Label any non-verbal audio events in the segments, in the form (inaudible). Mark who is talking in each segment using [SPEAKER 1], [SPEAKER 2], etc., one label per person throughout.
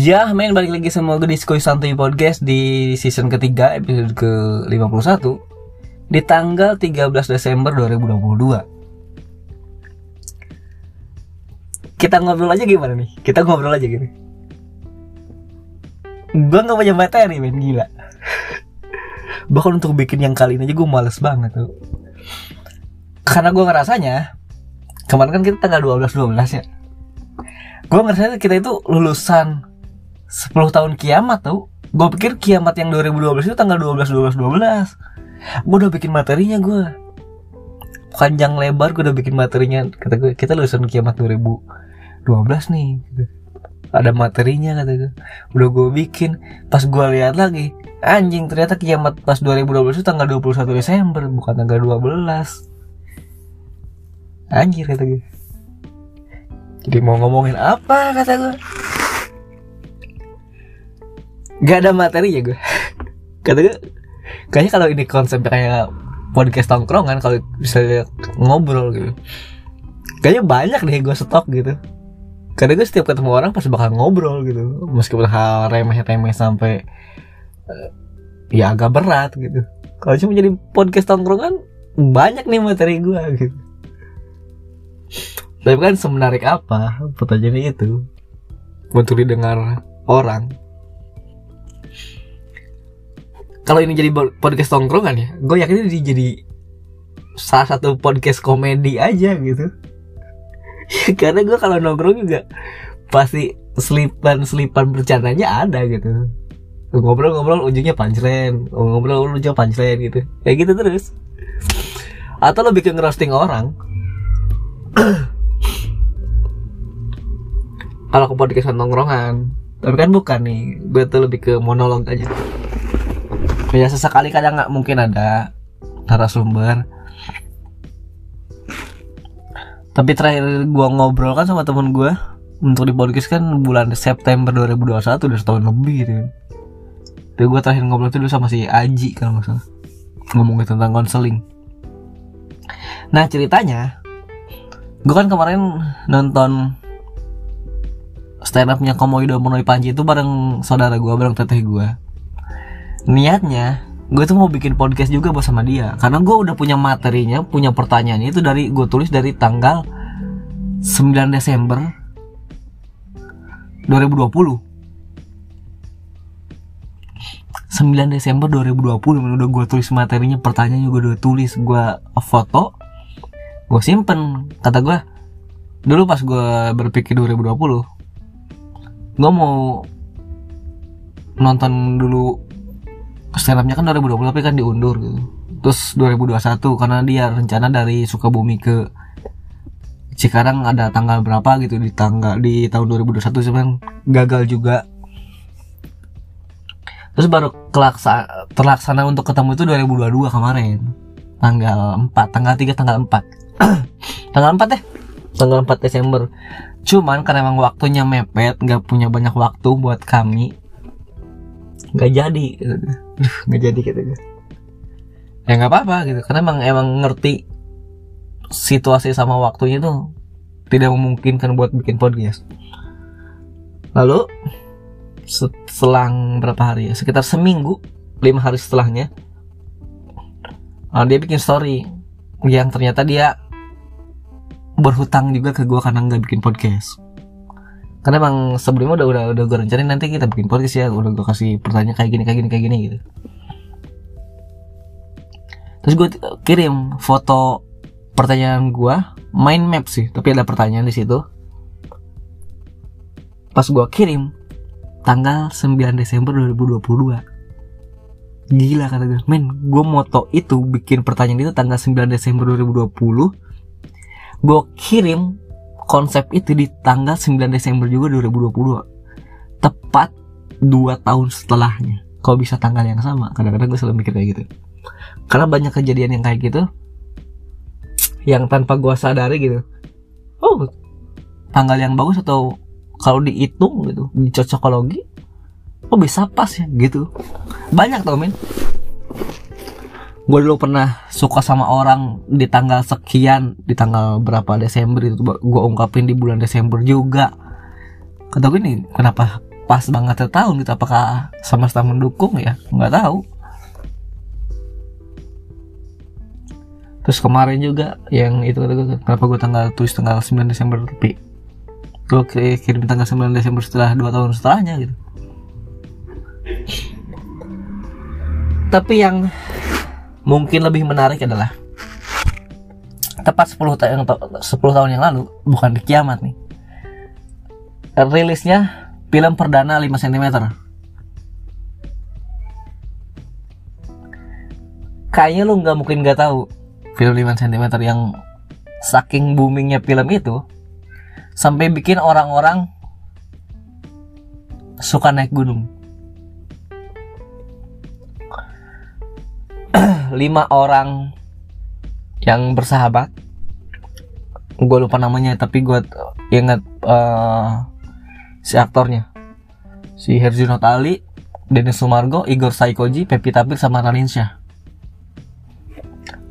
[SPEAKER 1] Ya, main balik lagi sama gue di Skoy Santuy Podcast di season ketiga episode ke-51 di tanggal 13 Desember 2022. Kita ngobrol aja gimana nih? Kita ngobrol aja gini. Gue gak punya materi, men gila. Bahkan untuk bikin yang kali ini aja gue males banget tuh. Karena gue ngerasanya kemarin kan kita tanggal 12 12 ya. Gue ngerasa kita itu lulusan 10 tahun kiamat tau. Gue pikir kiamat yang 2012 itu tanggal 12 12 12 Gue udah bikin materinya gue Panjang lebar gue udah bikin materinya. Kata gue kita lulusan kiamat 2012 nih. Gitu. Ada materinya kata gue Udah gue bikin. Pas gue lihat lagi Anjing ternyata kiamat pas 2012 itu tanggal 21 Desember Bukan tanggal 12 Anjir kata gue Jadi mau ngomongin apa kata gue Gak ada materi ya gue. (laughs) Kata gue Kayaknya kalau ini konsep kayak podcast tongkrongan Kalau bisa ngobrol gitu. Kayaknya banyak deh gue stok gitu. Karena gue setiap ketemu orang pasti bakal ngobrol gitu. Meskipun hal remeh-remeh sampai uh, Ya agak berat gitu. Kalau cuma jadi podcast tongkrongan Banyak nih materi gue gitu. Tapi kan semenarik apa? Pertanyaannya itu Untuk didengar orang kalau ini jadi podcast tongkrongan ya gue yakin ini jadi salah satu podcast komedi aja gitu. (laughs) Karena gue kalau nongkrong juga pasti selipan selipan bercandanya ada gitu. Ngobrol-ngobrol ujungnya punchline. Ngobrol ujungnya punchline gitu. Kayak gitu terus. Atau lebih ke ngerosting orang. (clears throat) Kalau ke podcast nongkrongan tapi kan bukan nih gue tuh lebih ke monolog aja ya sesekali kadang nggak mungkin ada narasumber. Tapi terakhir gua ngobrol kan sama temen gua untuk di podcast kan bulan September 2021 udah setahun lebih gitu tapi gua terakhir ngobrol itu dulu sama si Aji kalau nggak salah. Ngomongin tentang konseling. Nah ceritanya gua kan kemarin nonton stand upnya Komodo Monoi Panji itu bareng saudara gua bareng teteh gua niatnya gue tuh mau bikin podcast juga buat sama dia. Karena gue udah punya materinya punya pertanyaannya itu dari gue tulis dari tanggal 9 Desember 2020 9 Desember 2020 udah gue tulis materinya pertanyaan juga udah tulis. Gue foto gue simpen. Kata gue dulu pas gue berpikir 2020 gue mau nonton dulu stand upnya kan 2020 tapi kan diundur gitu. Terus 2021 karena dia rencana dari Sukabumi ke Cikarang ada tanggal berapa gitu di tanggal di tahun 2021 sebenarnya gagal juga. Terus baru kelaksa, terlaksana untuk ketemu itu 2022 kemarin. Tanggal 4 tanggal 3 tanggal 4 (clears throat) tanggal 4 deh tanggal 4 Desember. Cuman karena emang waktunya mepet nggak punya banyak waktu buat kami nggak jadi (laughs) nggak jadi gitu ya nggak apa-apa gitu. Karena emang emang ngerti situasi sama waktunya tuh tidak memungkinkan buat bikin podcast. Lalu selang berapa hari ya? Sekitar seminggu lima hari setelahnya uh, dia bikin story yang ternyata dia berhutang juga ke gue karena nggak bikin podcast karena emang sebelumnya udah udah udah gue rencanain nanti kita bikin podcast ya udah gue kasih pertanyaan kayak gini kayak gini kayak gini gitu. Terus gue kirim foto pertanyaan gue mind map sih tapi ada pertanyaan di situ. Pas gue kirim tanggal 9 Desember 2022 gila kata gue men gue moto itu bikin pertanyaan itu tanggal 9 Desember 2020 gue kirim konsep itu di tanggal 9 Desember juga 2022 tepat 2 tahun setelahnya. Kalau bisa tanggal yang sama kadang-kadang gue selalu mikir kayak gitu. Karena banyak kejadian yang kayak gitu yang tanpa gue sadari gitu. Oh tanggal yang bagus atau kalau dihitung gitu di cocokologi oh bisa pas ya gitu. Banyak tau men gue dulu pernah suka sama orang di tanggal sekian di tanggal berapa Desember itu gue ungkapin di bulan Desember juga. Kata gue nih kenapa pas banget tahun gitu? Apakah semesta mendukung ya? Nggak tahu. Terus kemarin juga yang itu kenapa gue tanggal tulis tanggal 9 Desember tapi gue kirim tanggal 9 Desember setelah dua tahun setelahnya gitu. Tapi yang mungkin lebih menarik adalah tepat 10 tahun 10 tahun yang lalu bukan di kiamat nih rilisnya film perdana 5 cm kayaknya lu nggak mungkin nggak tahu film 5 cm yang saking boomingnya film itu sampai bikin orang-orang suka naik gunung (clears throat) lima orang yang bersahabat. Gue lupa namanya tapi gue ingat uh, si aktornya. Si Herjunot Ali Dennis Sumargo Igor Saikoji Pepi Tapir sama Ralinsyah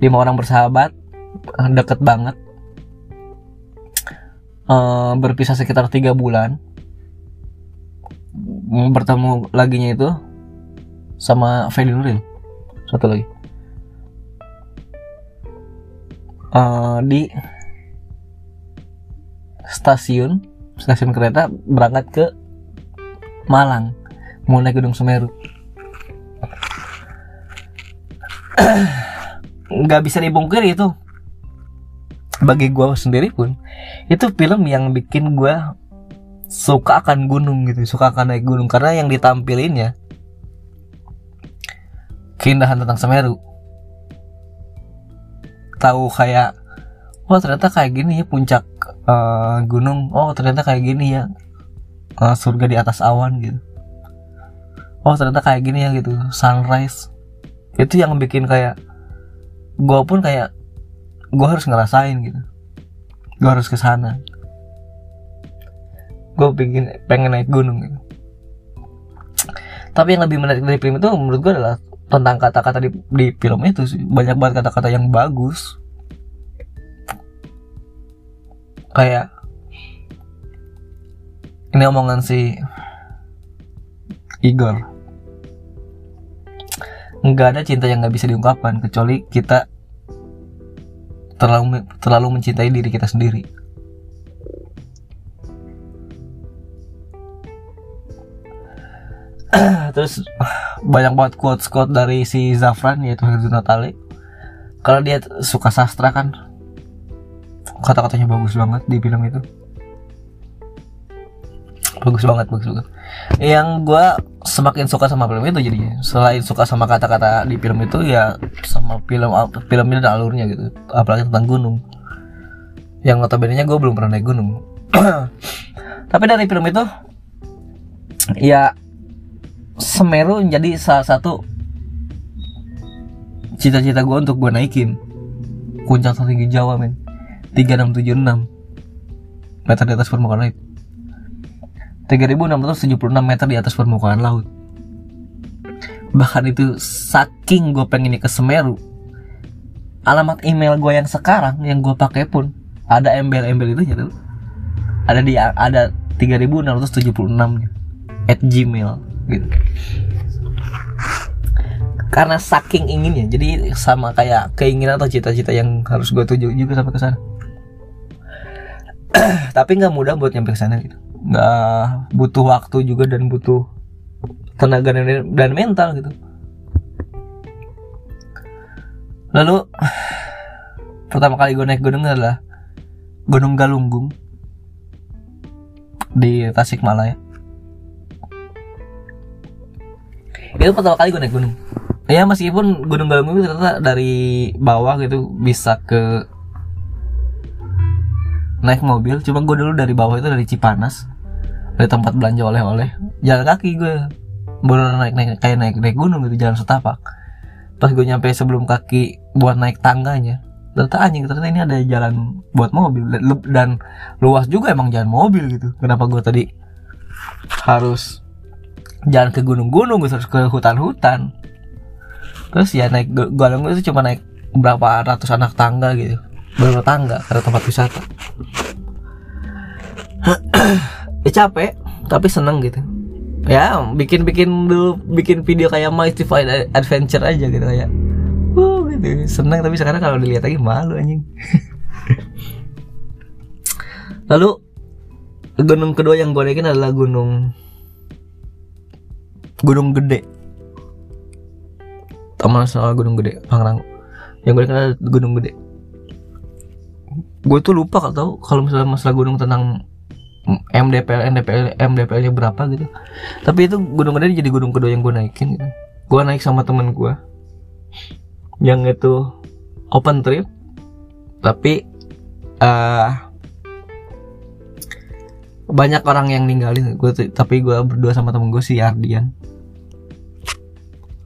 [SPEAKER 1] lima orang bersahabat deket banget. Uh, berpisah sekitar tiga bulan. Bertemu laginya itu sama Feli Nuril satu lagi. Uh, di stasiun stasiun kereta berangkat ke Malang mau naik Gunung Semeru. (clears throat) Nggak bisa dibungkir itu. Bagi gue sendiri pun itu film yang bikin gue suka akan gunung gitu suka akan naik gunung. Karena yang ditampilinnya keindahan tentang Semeru. Tahu kayak oh ternyata kayak gini ya puncak uh, gunung. Oh ternyata kayak gini ya uh, surga di atas awan gitu. Oh ternyata kayak gini ya gitu sunrise. Itu yang bikin kayak gue pun kayak gue harus ngerasain gitu. Gue harus ke sana. Gue pengen pengen naik gunung gitu. Tapi yang lebih menarik dari film itu menurut gue adalah tentang kata-kata di, di film itu sih. Banyak banget kata-kata yang bagus. Kayak ini omongan si Igor. Nggak ada cinta yang nggak bisa diungkapkan kecuali kita terlalu terlalu mencintai diri kita sendiri terus banyak banget quotes quote dari si Zafran yaitu Herjunot Ali kalau dia suka sastra kan. Kata-katanya bagus banget di film itu. Bagus banget bagus banget. Yang gue semakin suka sama film itu jadinya. Selain suka sama kata-kata di film itu ya sama film film ini dan alurnya gitu. Apalagi tentang gunung. Yang notabene nya gue belum pernah naik gunung. (clears throat) Tapi dari film itu ya Semeru menjadi salah satu cita-cita gue untuk gue naikin. Puncak tertinggi Jawa men. 3676 meter di atas permukaan laut. 3676 meter di atas permukaan laut. Bahkan itu saking gue pengen ke Semeru alamat email gue yang sekarang yang gue pakai pun ada embel-embel itu tuh. Ada di ada 3676 nya at gmail gitu. Karena saking inginnya jadi sama kayak keinginan atau cita-cita yang harus gue tuju juga sampai ke sana. (clears throat) Tapi nggak mudah buat nyampe sana gitu. Nggak butuh waktu juga dan butuh tenaga dan, dan mental gitu. Lalu (sighs) pertama kali gue naik gunung adalah Gunung Galunggung di Tasikmalaya itu pertama kali gue naik gunung. Ya meskipun Gunung Galunggung itu ternyata dari bawah gitu bisa ke naik mobil cuma gue dulu dari bawah itu dari Cipanas dari tempat belanja oleh-oleh. Jalan kaki gue baru naik naik kayak naik naik gunung gitu jalan setapak. Pas gue nyampe sebelum kaki buat naik tangganya ternyata anjing ternyata ini ada jalan buat mobil. Dan luas juga emang jalan mobil gitu. Kenapa gue tadi harus jalan ke gunung-gunung gue harus ke hutan-hutan. Terus ya naik galung itu cuma naik berapa ratus anak tangga gitu. Beberapa tangga karena tempat wisata. (clears throat) Ya capek tapi seneng gitu. Ya bikin bikin dulu bikin video kayak My Divine Adventure aja gitu kayak uh gitu. Senang tapi sekarang kalau dilihat lagi malu anjing. (laughs) Lalu gunung kedua yang gue naikin adalah gunung gunung gede. Taman nasional gunung gede Pangrango yang gue adalah gunung gede. Gue tuh lupa tahu kalau misalnya masalah gunung tentang MDPL NDPL MDPL nya berapa gitu. Tapi itu gunung gede jadi gunung kedua yang gue naikin gitu. Gue naik sama temen gue. Yang itu open trip tapi uh, banyak orang yang ninggalin gue tapi gue berdua sama temen gue si Ardian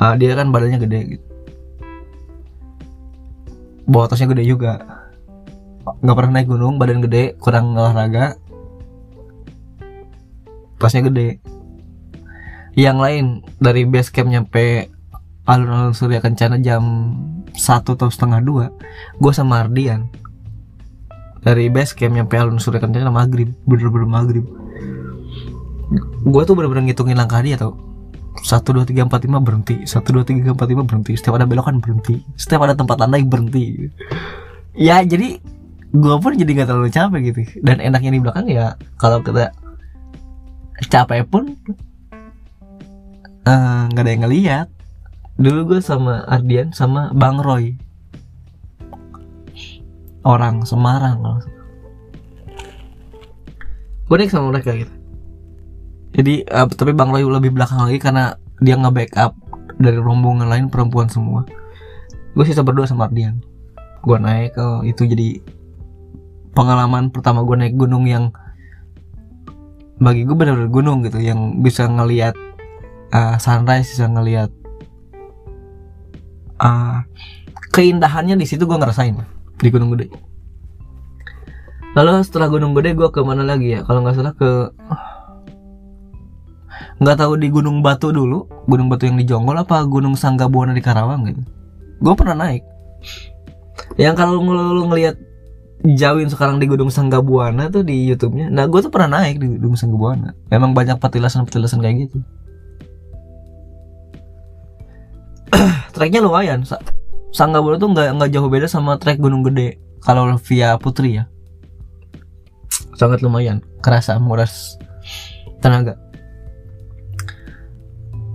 [SPEAKER 1] uh, dia kan badannya gede gitu. Bawa tasnya gede juga. Nggak pernah naik gunung badan gede kurang olahraga. Tasnya gede. Yang lain dari base camp nyampe alun-alun Surya Kencana jam satu atau setengah dua gue sama Ardian. Dari base camp nyampe alun surya kencana maghrib bener-bener maghrib gue tuh bener-bener ngitungin langkah dia tau satu dua tiga empat lima berhenti. Satu dua tiga empat lima berhenti. Setiap ada belokan berhenti. Setiap ada tempat landai berhenti. Ya jadi gue pun jadi nggak terlalu capek gitu. Dan enaknya di belakang ya kalau kita capek pun eh, nggak uh, ada yang ngeliat. Dulu gue sama Ardian sama Bang Roy. Orang Semarang gue naik sama mereka gitu jadi uh, tapi Bang Roy lebih belakang lagi karena dia nge backup dari rombongan lain perempuan semua. Gue sisa berdua sama Ardian. Gue naik ke oh, itu jadi pengalaman pertama gue naik gunung yang bagi gue benar-benar gunung gitu yang bisa ngelihat uh, sunrise bisa ngelihat uh, keindahannya di situ gue ngerasain di Gunung Gede. Lalu setelah Gunung Gede gue ke mana lagi ya? Kalau nggak salah ke nggak tahu di Gunung Batu dulu Gunung Batu yang di Jonggol apa Gunung Sanggabuana di Karawang gitu. Gue pernah naik. Yang kalau lu ngelihat jauhin sekarang di Gunung Sanggabuana tuh di YouTube-nya nah gue tuh pernah naik di Gunung Sanggabuana. Memang banyak petilasan-petilasan kayak gitu. (clears throat) Treknya lumayan. Sanggabura tuh nggak nggak jauh beda sama trek Gunung Gede kalau via Putri ya. Sangat lumayan. Kerasa menguras tenaga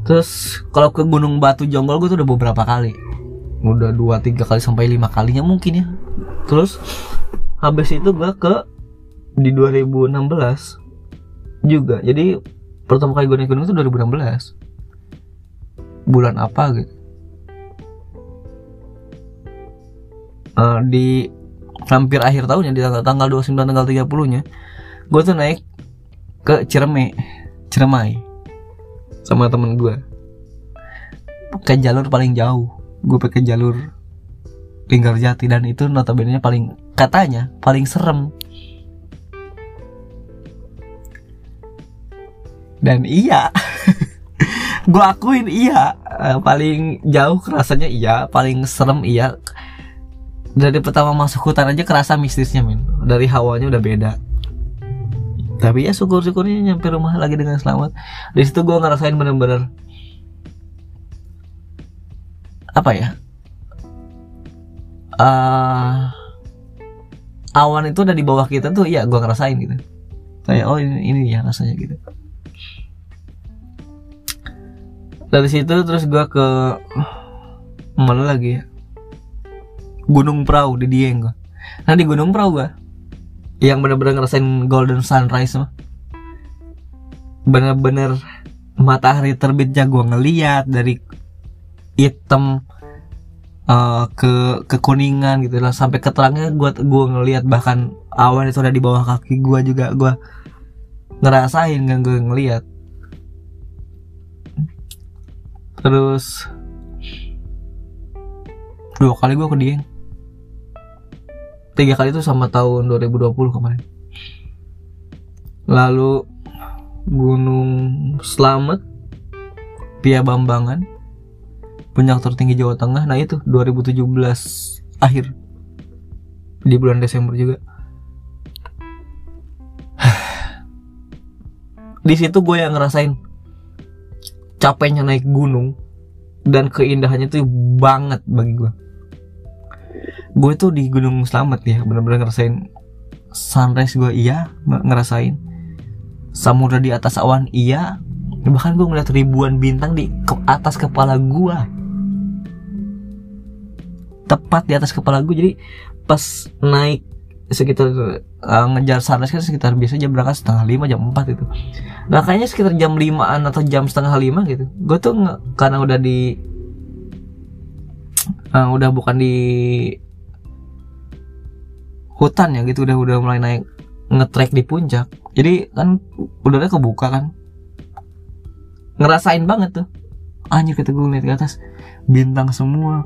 [SPEAKER 1] terus kalau ke Gunung Batu Jonggol gue tuh udah beberapa kali. Udah dua tiga kali sampai lima kalinya mungkin ya. Terus habis itu gue ke di 2016 juga. Jadi pertama kali gue naik gunung itu 2016 bulan apa gitu. Uh, di hampir akhir tahunnya di tanggal tanggal 29 tanggal 30 nya gue tuh naik ke Cireme Ciremai sama temen gue ke jalur paling jauh. Gue pakai jalur Linggar Jati dan itu notabene paling katanya paling serem. Dan iya. (laughs) Gue akuin iya. Eh, paling jauh rasanya iya paling serem iya. Dari pertama masuk hutan aja kerasa mistisnya min dari hawanya udah beda tapi ya syukur syukurnya nyampe rumah lagi dengan selamat. Di situ gue ngerasain bener-bener apa ya? Uh, awan itu udah di bawah kita tuh iya gue ngerasain gitu. Kayak oh ini, ini ya rasanya gitu. Dari situ terus gue ke mana lagi ya? Gunung Prau di Dieng gua. Nah di Gunung Prau gua yang bener-bener ngerasain golden sunrise mah. Bener-bener matahari terbitnya gua ngeliat dari hitam uh, ke kekuningan gitu lah. Sampai ke terangnya gua gua ngeliat bahkan awan itu ada di bawah kaki gua juga. Gua ngerasain kan gua ngeliat. Terus dua kali gua ke Dieng tiga kali itu sama tahun 2020 kemarin. Lalu Gunung Slamet Pia Bambangan puncak tertinggi Jawa Tengah. Nah itu 2017 akhir di bulan Desember juga. (sighs) Di situ gue yang ngerasain capeknya naik gunung dan keindahannya tuh banget bagi gue gue tuh di Gunung Selamat ya bener-bener ngerasain sunrise gue iya ngerasain samudra di atas awan iya. Bahkan gue ngeliat ribuan bintang di ke atas kepala gue tepat di atas kepala gue jadi pas naik sekitar uh, ngejar sunrise kan sekitar biasa jam berangkat setengah lima jam empat itu nah kayaknya sekitar jam limaan atau jam setengah lima gitu. Gue tuh karena udah di uh, udah bukan di hutan ya gitu udah udah mulai naik ngetrek di puncak. Jadi kan udaranya kebuka kan. Ngerasain banget tuh. Anjir kita gue ngeliat ke atas. Bintang semua.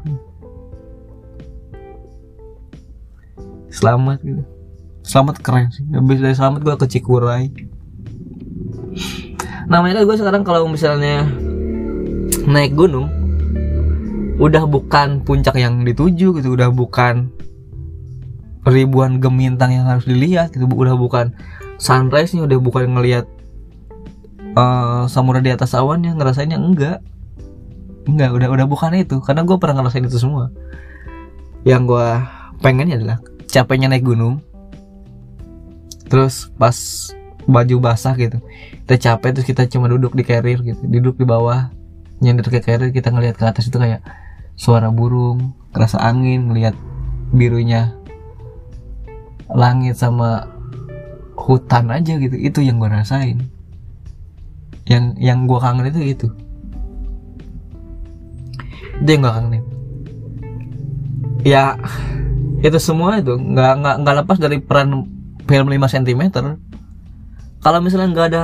[SPEAKER 1] Selamat gitu. Selamat keren sih. Habis dari selamat gue ke Cikuray. Namanya kan gue sekarang kalau misalnya naik gunung udah bukan puncak yang dituju gitu udah bukan ribuan gemintang yang harus dilihat gitu. Udah bukan sunrise nya udah bukan ngelihat uh, samudra di atas awan yang ngerasainnya enggak. Enggak udah udah bukan itu. Karena gue pernah ngerasain itu semua. Yang gue pengennya adalah capeknya naik gunung terus pas baju basah gitu kita capek terus kita cuma duduk di carrier gitu duduk di bawah nyender ke carrier kita ngelihat ke atas itu kayak suara burung kerasa angin ngelihat birunya langit sama hutan aja gitu. Itu yang gue rasain. Yang yang gue kangen itu itu. Yang gue kangenin. Ya itu semua itu nggak nggak nggak lepas dari peran film 5 cm kalau misalnya nggak ada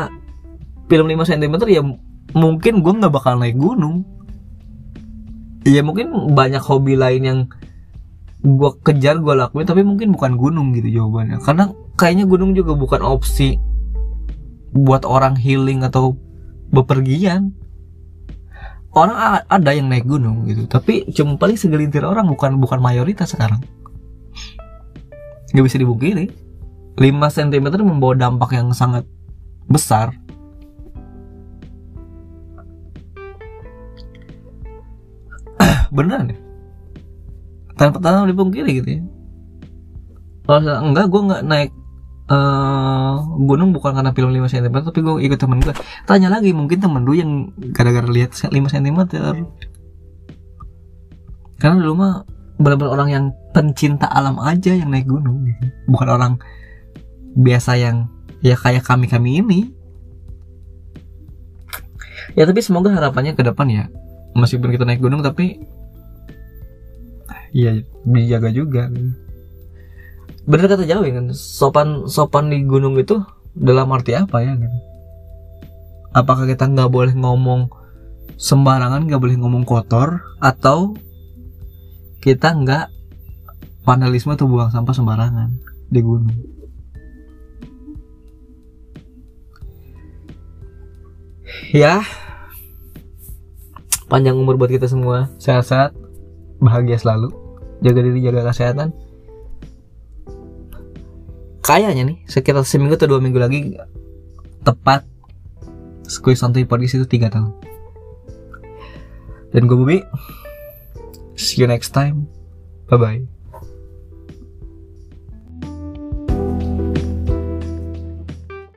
[SPEAKER 1] film 5 cm ya mungkin gue nggak bakal naik gunung. Ya mungkin banyak hobi lain yang gue kejar gue lakuin tapi mungkin bukan gunung gitu jawabannya. Karena kayaknya gunung juga bukan opsi buat orang healing atau bepergian. Orang ada yang naik gunung gitu tapi cuma paling segelintir orang bukan bukan mayoritas sekarang. Nggak bisa dibungkiri. 5 cm membawa dampak yang sangat besar. (clears throat) Beneran ya tanpa tanpa dipungkiri gitu ya. Kalau enggak gue nggak naik uh, gunung bukan karena film 5 cm tapi gue ikut temen gue tanya lagi mungkin temen lu yang gara-gara lihat 5 cm karena dulu mah benar-benar orang yang pencinta alam aja yang naik gunung gitu. bukan orang biasa yang ya kayak kami kami ini. Ya tapi semoga harapannya ke depan ya meskipun kita naik gunung tapi ya dijaga juga. Bener kata jauh kan sopan sopan di gunung itu dalam arti apa ya gitu. Apakah kita nggak boleh ngomong sembarangan nggak boleh ngomong kotor atau kita nggak vandalisme atau buang sampah sembarangan di gunung? Ya. Panjang umur buat kita semua. Sehat-sehat bahagia selalu jaga diri jaga kesehatan. Kayaknya nih sekitar seminggu atau dua minggu lagi tepat squeeze santuy podcast itu tiga tahun. Dan gue Bubi see you next time. Bye bye